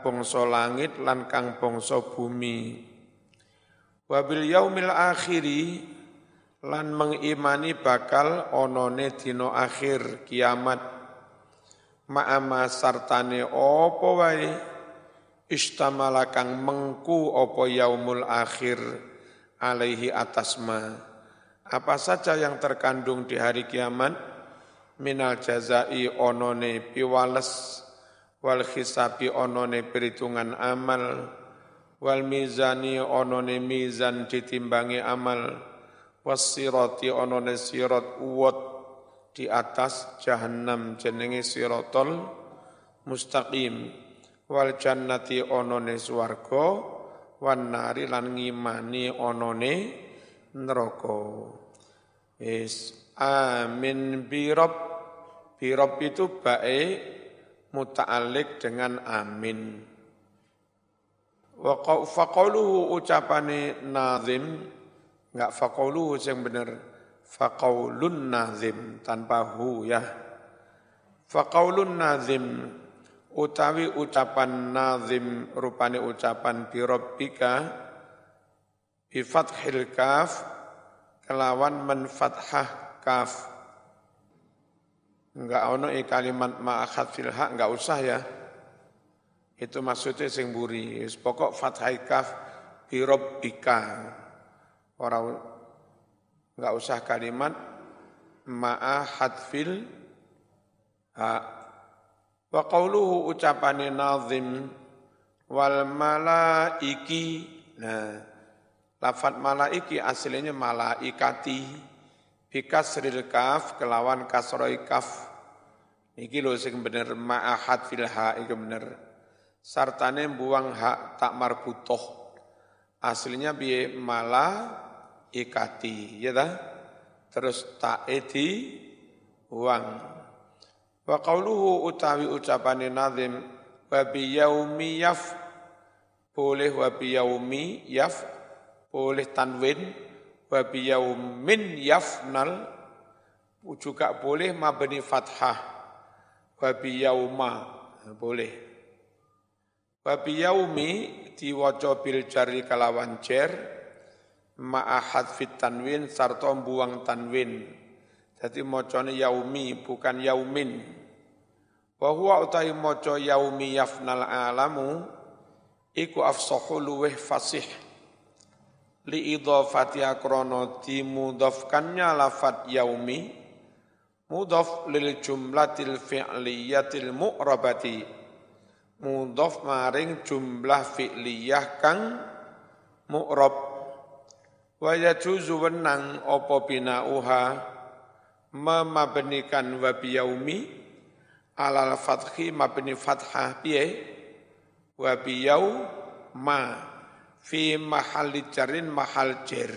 bangsa langit lan kang bangsa bumi. Wabil yaumil akhiri lan mengimani bakal onone dino akhir kiamat. Ma'ama sartane opo wae? Istamala kang mengku opo yaumul akhir alaihi atasma apa saja yang terkandung di hari kiamat? Minal jazai onone piwales wal khisabi onone perhitungan amal. Wal mizani onone mizan ditimbangi amal. Wasirati onone sirat uwat di atas jahannam jenenge sirotol mustaqim. Wal jannati onone swarga wan nari lan ngimani onone neraka. Is amin birob birob itu baik muta'alliq dengan amin. Wa faqauluhu ucapane nazim enggak faqauluhu yang benar faqaulun nazim tanpa hu ya. Faqaulun nazim utawi ucapan nazim rupane ucapan bi rabbika bi fathil kaf kelawan menfathah kaf Enggak ono i kalimat ma'akhad fil hak enggak usah ya. Itu maksudnya sing buri. Pokok fathai kaf bi rabbika. Orang enggak usah kalimat ma'ahad fil hak. Wa qawluhu ucapane nazim wal malaiki. Nah, lafat malaiki aslinya malaikati bikasril kaf kelawan kasroi kaf Iki lho sing bener ma'ahad fil ha iki bener. Sartane buang hak tak marbutoh. Aslinya biye mala ikati, ya dah. Terus tak edi uang. Wa qauluhu utawi ucapane nazim wa bi yaumi yaf boleh wa bi yaumi yaf boleh tanwin wa bi yaumin yafnal. Juga boleh mabni fathah. Babi yauma boleh. Babi yaumi diwaca bil jari kalawan jar ma'ahad fit tanwin sarta buang tanwin. Jadi macane yaumi bukan yaumin. Wa huwa utai maca yaumi yafnal alamu iku afsahu luweh fasih li idhafati akrana dimudhafkannya lafat yaumi mudhaf lil jumlatil fi'liyatil mu'rabati. Mudhaf maring jumlah fi'liyah kang mu'rab wa yajuzu wenang apa binauha? Memabnikan wa biyaumi alal fathi mabni fathah piye? Wa biyau ma fi mahalli jarin mahal jar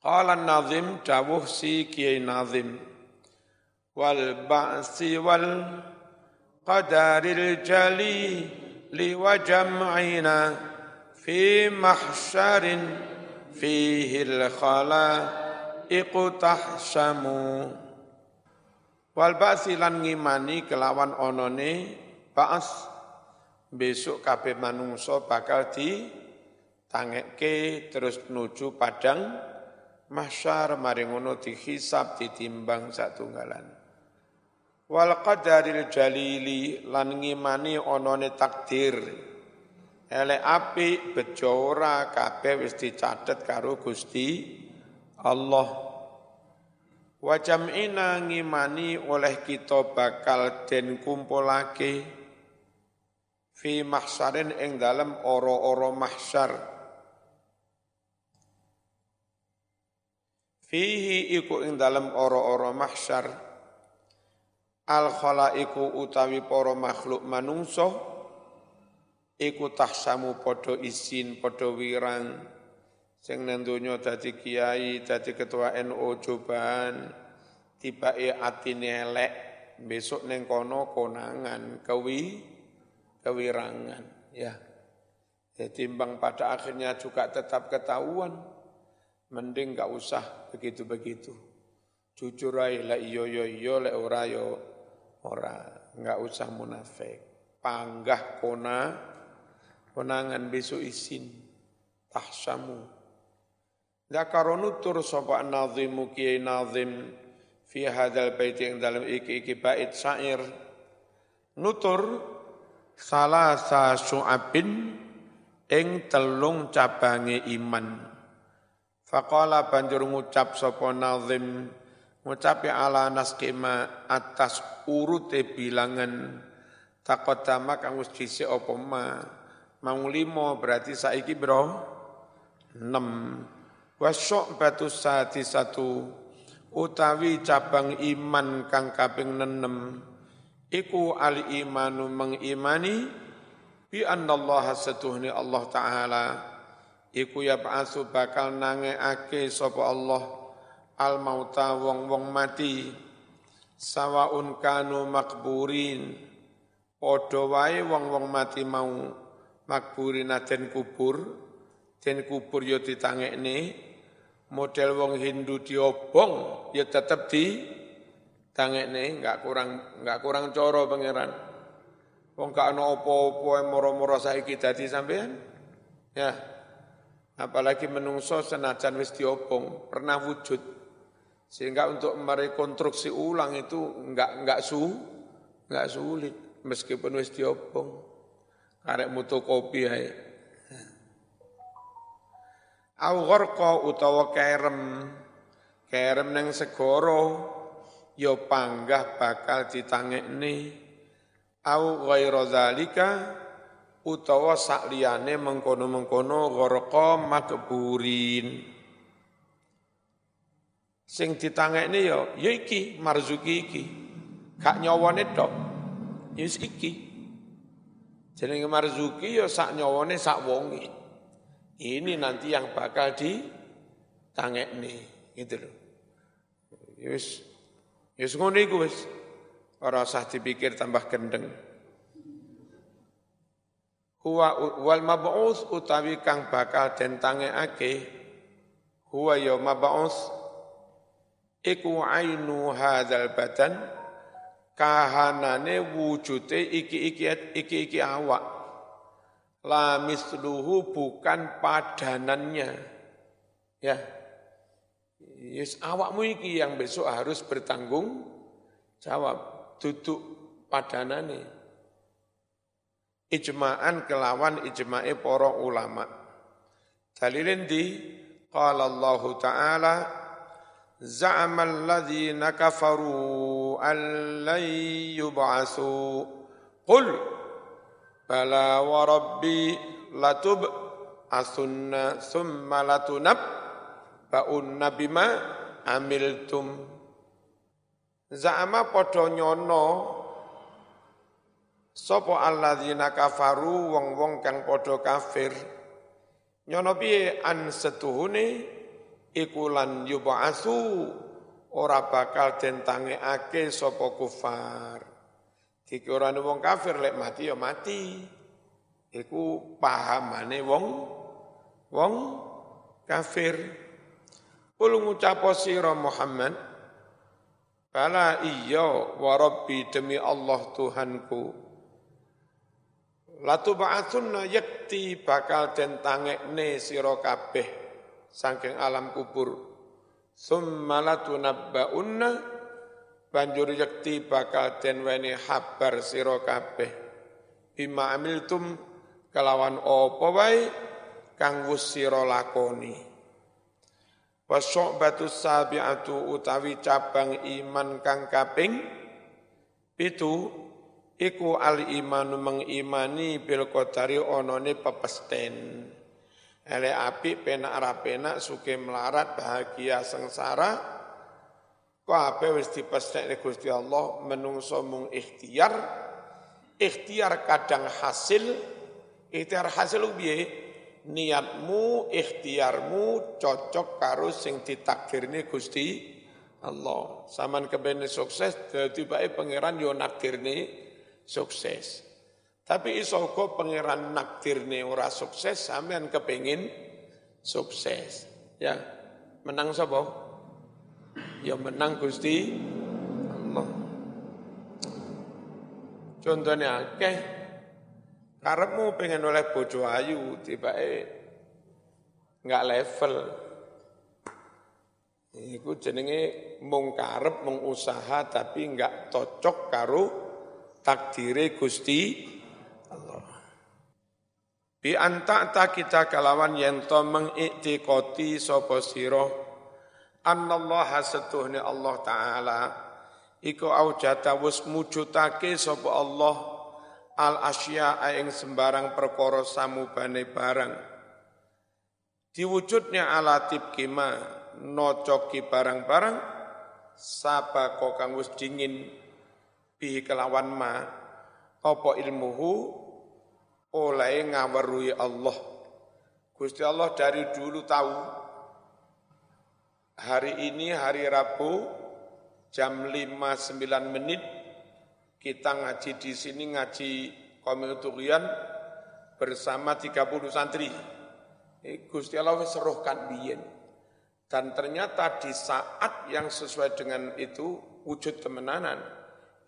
Qala nazim dawuh si Kiai Nazim. Wal ba'si wal qadaril jali li wa jam'ina fi mahsyarin fihi al khala iqtahsamu wal ba'si lan ngimani kelawan onone ba's besok kabeh manungsa bakal di tangeke terus nuju padang. Mahsyar mari ngono dihisab ditimbang satunggalan. Wal qadaril jalili lan ngimani onone takdir. Ele api bejo ora kabeh wis dicatet karo Gusti Allah. Wa jam'ina ngimani oleh kita bakal den kumpulake fi mahsyarin ing dalem ora-ora mahsyar. Fihi iku ing dalem ora-ora mahsyar. Al khalaiku utawi para makhluk manungso iku tahsamu padha isin padha wirang. Sing nang donya dadi kiai dadi ketua NU cobaan tibake atine elek besok neng kono konangan kewi kewirangan ya. Jadi timbang pada akhirnya juga tetap ketahuan. Mending gak usah begitu-begitu. Jujur aja lah iyo iyo iyo le ora yo ora, nggak usah munafik. panggah kona konangan besok isin. Tahsamu. Dakaro nutur sapa nazimu kiai nazim fi hadzal bait yang dalam iki-iki bait syair. Nutur salah sa syu'abin ing telung cabange iman. Faqala banjur ngucap sapa nazim ngucapi ala naskema atas urute bilangan. Takodama kang wis dhisik apa ma? Mau limo berarti saiki bro 6 wasyok batu sati satu utawi cabang iman kang kaping nenem iku al imanu mengimani bi annallaha setuhni Allah taala. Iku ya ba'asu bakal nangeake sapa Allah al mauta wong-wong mati. Sawaun kanu makburin. Padha wae wong-wong mati mau makburin den kubur. Den kubur yo ditangekne. Model wong Hindu diobong ya tetep di tangekne enggak kurang enggak kurang coro pangeran Wong gak ana apa-apa moro-moro saiki dadi sampean. Ya. Apalagi menungso senajan wis diobong, pernah wujud. Sehingga untuk merekonstruksi ulang itu enggak enggak su enggak sulit meskipun wis diobong. Karek mutu kopi ae. Au utawa kerem. Kerem neng segoro ya panggah bakal ditangekne. Au ghairu zalika utawa sakliyane mengkono-mengkono gharqa makburin. Sing ditangekne ya ya iki marzuki iki. Gak nyawane tok ya iki. Jenenge marzuki ya sak nyawane sak wonge. Ini nanti yang bakal ditangekne gitu loh. Yus, yus ngono iku wis. Ora usah dipikir tambah gendeng. Huwa wal mab'us utawi kang bakal den tangekake huwa ya mab'us iku ainu hadzal badan kahanane wujude iki-iki iki-iki awak la misluhu bukan padanannya ya yes awakmu iki yang besok harus bertanggung jawab duduk padanane. Ijma'an kelawan ijma'i para ulama. Dalilin di qala Allah taala za'ama alladhina kafaru an lan yub'asu qul bala wa rabbi latub asunna summa latunab ba'unna bima amiltum. Za'ama padha nyono sapa alladzina kafaru wong-wong kang padha kafir? Nyono piye? An setuhune iku lan yub'asu ora bakal den tangekake sapa kufar. Dikirane wong kafir lek mati ya mati. Iku pahamane wong wong kafir Kul ngucap sira Muhammad Bala iya wa rabbi demi Allah Tuhanku. Latu ba'atunna yakti bakal den tangekne sira kabeh saking alam kubur. Summa latunabba'unna banjur yakti bakal den weni habar sira kabeh. Bima amiltum kelawan apa wae kang wis sira lakoni. Wasyu'batu sabi'atu utawi cabang iman kang kaping pitu iku al imanu mengimani bil qadari onone pepesten. Ele api penak ra suke melarat bahagia sengsara kabeh wis dipestekne Gusti Allah menungso mung ikhtiar ikhtiar kadang hasil ikhtiar hasil piye niatmu, ikhtiarmu cocok karo sing ditakdirne Gusti Allah. Saman kebene sukses dadi bae pangeran yo nakdirne sukses. Tapi iso kok pangeran nakdirne ora sukses sampean kepengin sukses. Ya, menang sapa? Ya menang Gusti Allah. Contohnya akeh Karepmu pengen oleh bojo ayu, tiba eh nggak level. Iku jenenge mung karep, mung usaha tapi nggak cocok karo takdire Gusti Allah. Bi anta ta kita kalawan yen to mengiktikoti sapa sira annallaha setuhne Allah taala iku aujata wis mujudake sapa Allah al asya ing sembarang perkara samubane barang diwujudnya ala kima nocoki barang-barang sabako kang wis dingin bihi kelawan ma apa ilmuhu oleh ngawerui Allah. Gusti Allah dari dulu tahu hari ini hari Rabu jam 5.9 menit kita ngaji di sini ngaji komiturian bersama 30 santri. Gusti Allah seruhkan biyen. Dan ternyata di saat yang sesuai dengan itu wujud kemenanan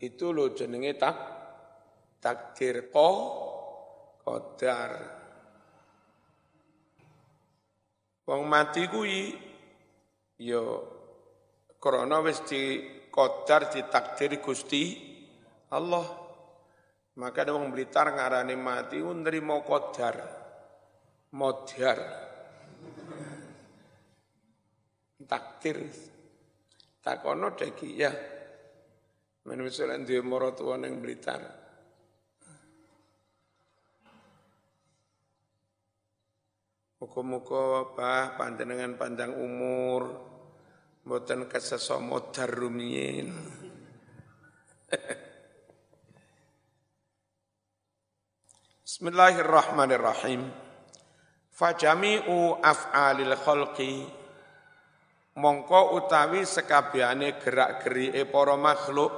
itu lo jenenge tak takdir ko Qadar. Wong mati kuwi ya krana wis diqadar ditakdir Gusti Allah. Maka ada wong Blitar ngarani mati ku nrimo qadar. Modar. Takdir. Takono deki ya. Manusia dia morotua yang Blitar. Muka-muka apa panjenengan panjang umur, mboten kesesomo darumiyin. Bismillahirrahmanirrahim. Fajami'u af'alil khalqi. Mongko utawi sekabiane gerak-gerike para makhluk.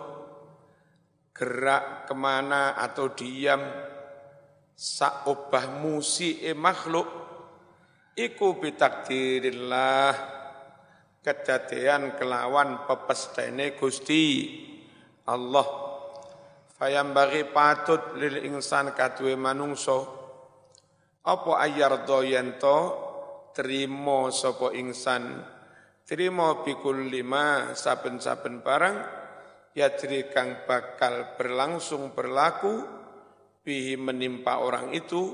Gerak ke mana atau diam. Sak obah musike makhluk. Iku bitakdirillah. Kedadean kelawan pepestene Gusti Allah fayam bagi patut lil insan kadue manungso apa ayar doyento terima sapa insan. Terima bikul lima saben-saben barang ya kang bakal berlangsung berlaku bihi menimpa orang itu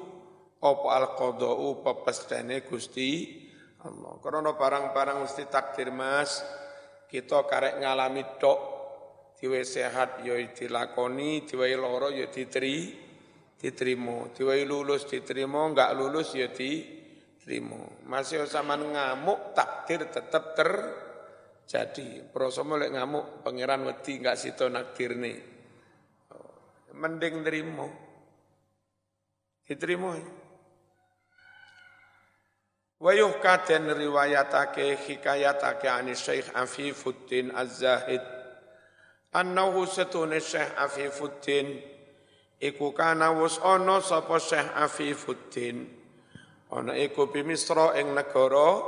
apa al-qada'u pepestene Gusti Allah. Karena barang-barang mesti takdir Mas, kita karek ngalami tok diwe sehat ya dilakoni, diwe loro ya diteri, diterima, diwe lulus diterima, enggak lulus ya diterima. Masih zaman ngamuk takdir tetap terjadi. Prosomo lek ngamuk pangeran wedi enggak sito nakdirne. Mending terima. Diterima. Wa yuhka dan riwayatake hikayatake ani Syekh Afifuddin Az-Zahid annahu satune Syekh Afifuddin. Iku kana wus ana sapa Syekh Afifuddin. Ana iku bi Misra ing negara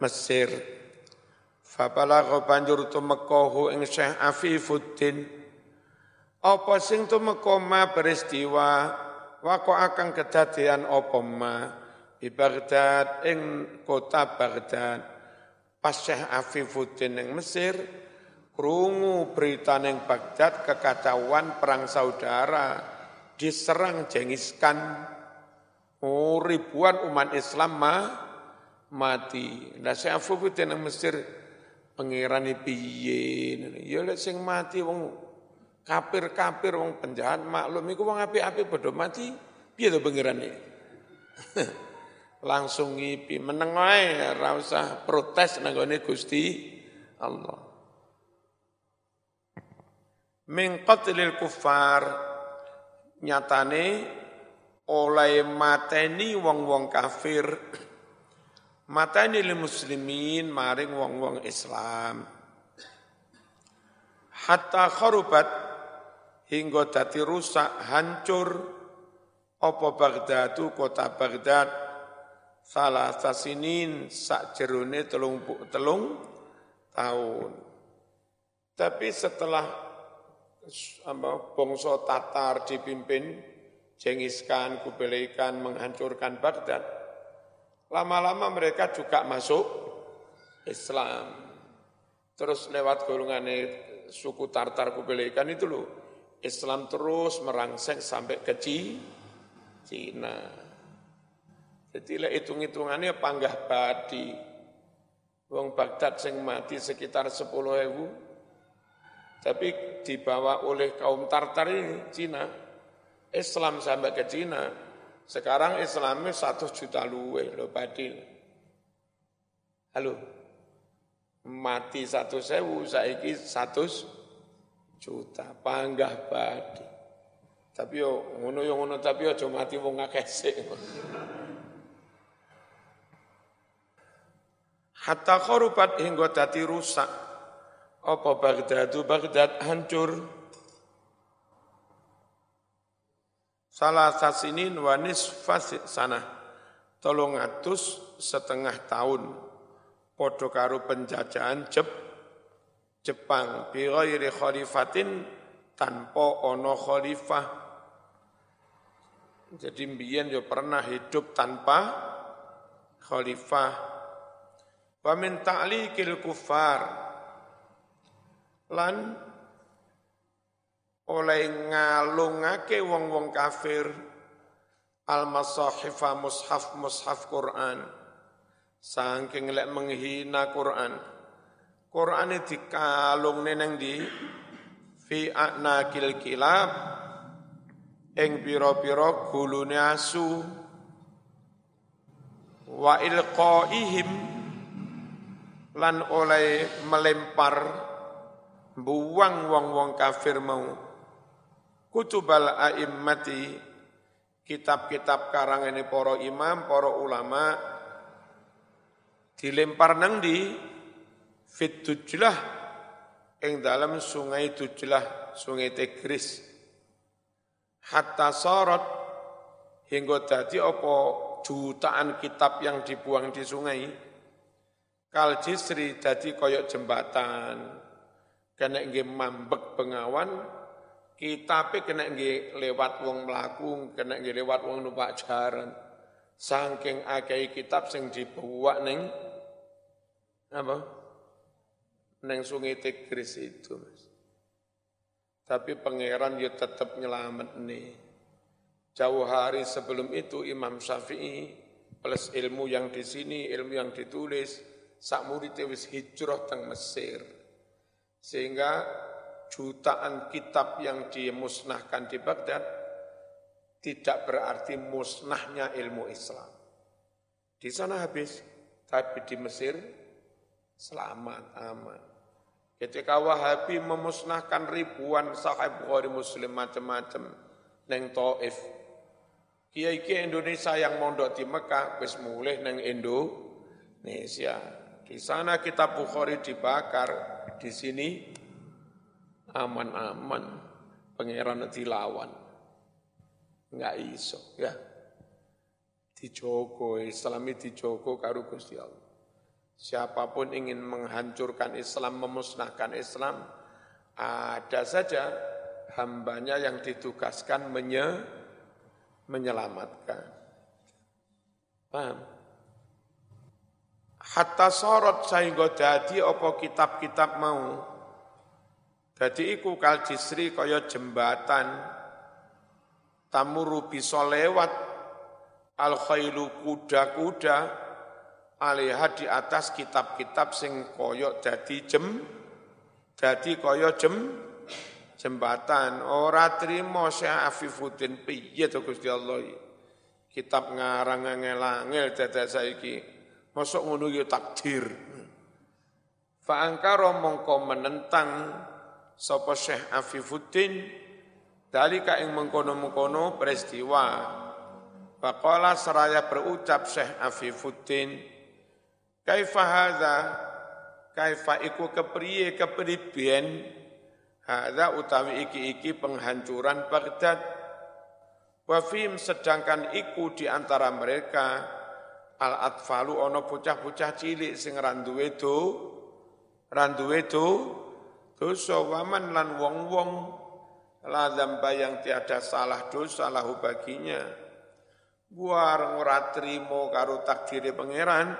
Mesir. Fapalagha banjur tumekahu ing Syekh Afifuddin. Apa sing tumeka ma peristiwa wako akan kedadian apa ma? Di Baghdad ing kota Baghdad. Pas Syekh Afifuddin ing Mesir krungu berita ning Baghdad kekacauan perang saudara diserang jengiskan oh, ribuan umat Islam mah mati. Nah Syekh Afifuddin ing Mesir pengirani piye ya lek sing mati wong kafir-kafir wong penjahat maklum. Iku wong apik-apik padha mati piye to pengirane langsung ngipi meneng wae ora usah protes nanggone Gusti Allah min qatlil kufar nyatane oleh mateni wong-wong kafir. Mateni lil muslimin maring wong-wong Islam. Hatta kharubat hingga dadi rusak hancur. Apa Baghdadu kota Baghdad? Salah sasinin sak jerone telung telung tahun. Tapi setelah apa, bangsa Tatar dipimpin Jengiskan, Kubelaikan menghancurkan Baghdad. Lama-lama mereka juga masuk Islam. Terus lewat golongan suku Tartar Kubelaikan itu loh, Islam terus merangsek sampai ke Cina. Jadi hitung-hitungannya panggah badi. Wong Baghdad sing mati sekitar 10 ribu, tapi dibawa oleh kaum Tartar ini, Cina, Islam sampai ke Cina, sekarang Islamnya satu juta luwe loh badil. Halo, mati satu sewu, saiki satu juta, panggah badi. Tapi yo ngono yo ngono tapi yo cuma mati wong akeh Hatta korupat hingga dadi rusak. Apa Baghdadu Baghdad hancur. Salah sasinin wanis fasik sana. Tolong atus setengah tahun. Podo karo penjajahan Jep, Jepang. Bighairi khalifatin tanpa ono khalifah. Jadi mbiyen yo pernah hidup tanpa khalifah wa min ta'liqil kufar lan oleh ngalungake wong-wong kafir al masahifa mushaf mushaf Quran. Saking lek menghina Quran. Quran dikalung neneng di fi anakil kilab. Ing pira-pira gulune asu. Wa ilqaihim. Lan oleh melempar buang wong-wong kafir mau. Kutubal a'immati kitab-kitab karang ini para imam, para ulama dilempar nang di fit tujlah dalam sungai tujlah, sungai Tigris. Hatta sorot hingga dadi apa jutaan kitab yang dibuang di sungai. Kal jisri dadi koyok jembatan, kena nggih mambek pengawan, kita pe kena nggih lewat wong mlaku, kena nggih lewat wong numpak jaran. Saking akeh kitab sing dibawa ning apa? Neng sungai Tigris itu, Mas. Tapi pangeran ya tetap nyelamat nih. Jauh hari sebelum itu Imam Syafi'i plus ilmu yang di sini, ilmu yang ditulis, sak murid wis hijrah teng Mesir. Sehingga jutaan kitab yang dimusnahkan di Baghdad tidak berarti musnahnya ilmu Islam. Di sana habis, tapi di Mesir selamat, aman. Ketika Wahabi memusnahkan ribuan sahib Bukhari Muslim macam-macam neng Taif. Kiai-kiai Indonesia yang mondok di Mekah wis mulih neng Indonesia. Di sana kitab Bukhari dibakar, di sini aman-aman, pangeran dilawan. Enggak iso, ya. Dijogo, Islami dijogo karo Gusti Allah. Siapa pun ingin menghancurkan Islam, memusnahkan Islam, ada saja hambanya yang ditugaskan menye, menyelamatkan. Paham? Hatta sorot sehingga dadi apa kitab-kitab mau. Dadi iku kal jisri kaya jembatan. Tamuru bisa lewat. Al khailu kuda-kuda. Alaiha di atas kitab-kitab sing kaya dadi jem dadi kaya jem jembatan. Ora trimo Syekh Afifuddin. Piye to Gusti Allah? Kitab ngarang angel-angel dadak saiki Masuk ngono ya takdir. Fa'angkara mongko menentang sapa Syekh Afifuddin dalika ing mengkono-mengkono peristiwa. Faqala seraya berucap Syekh Afifuddin, kaifa hadza kaifa iku kepriye kepriben hadza utawi iki-iki penghancuran Baghdad wa sedangkan iku di antara mereka al atfalu ono bocah-bocah cilik sing randuwe do randuwe do dosa waman lan wong-wong. La yang tiada salah dosa lahu baginya. Buar ora trimo karo takdire pangeran.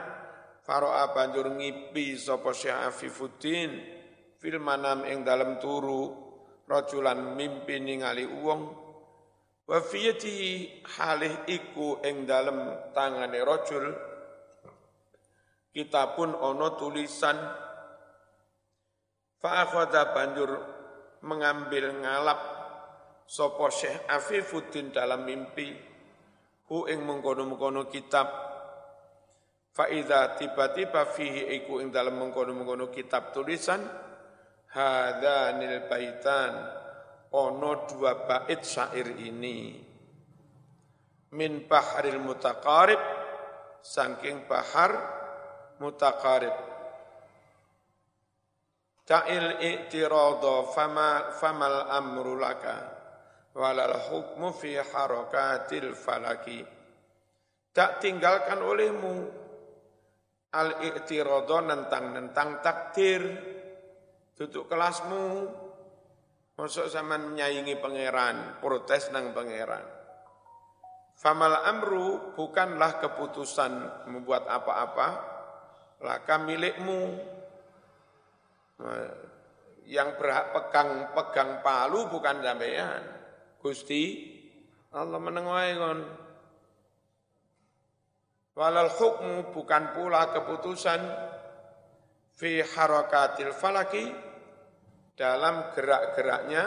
Faro'a banjur ngipi sapa Syekh Afifuddin. Fil manam ing dalem turu rajulan mimpi ningali wong wa fiyati halih iku ing dalem tangane rajul kita pun ono tulisan fa banjur mengambil ngalap sapa Syekh Afifuddin dalam mimpi hu ing mengkono-mengkono kitab. Faida tiba-tiba fihi iku ing dalam mengkono-mengkono kitab tulisan hadanil baitan ono dua bait syair ini. Min baharil mutaqarib saking bahar mutaqarib. Ta'il i'tirada fama famal amru laka walal hukmu fi harakatil falaki. Tak tinggalkan olehmu al i'tiradha nentang-nentang takdir. Duduk kelasmu masuk zaman menyaingi pangeran protes nang pangeran. Famal amru bukanlah keputusan membuat apa-apa laka milikmu. Yang berhak pegang pegang palu bukan sampean. Gusti Allah meneng wae kon. Walal hukmu bukan pula keputusan. Fi harakatil falaki dalam gerak-geraknya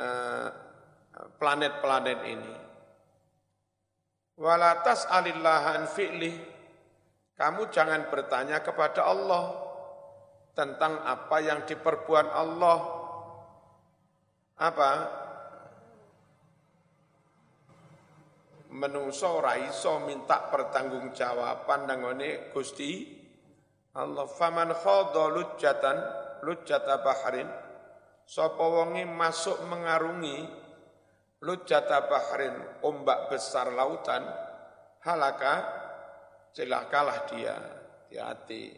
eh, planet-planet ini. Walatas alillahan fi'li, kamu jangan bertanya kepada Allah tentang apa yang diperbuat Allah. Apa? menungso ora iso minta pertanggungjawaban nangone Gusti Allah faman khadha lujatan lujata bahrin sapa wonge masuk mengarungi lujata bahrin ombak besar lautan. Halaka celakalah dia. Hati-hati.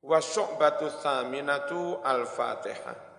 Wa syu'batu al-fatihah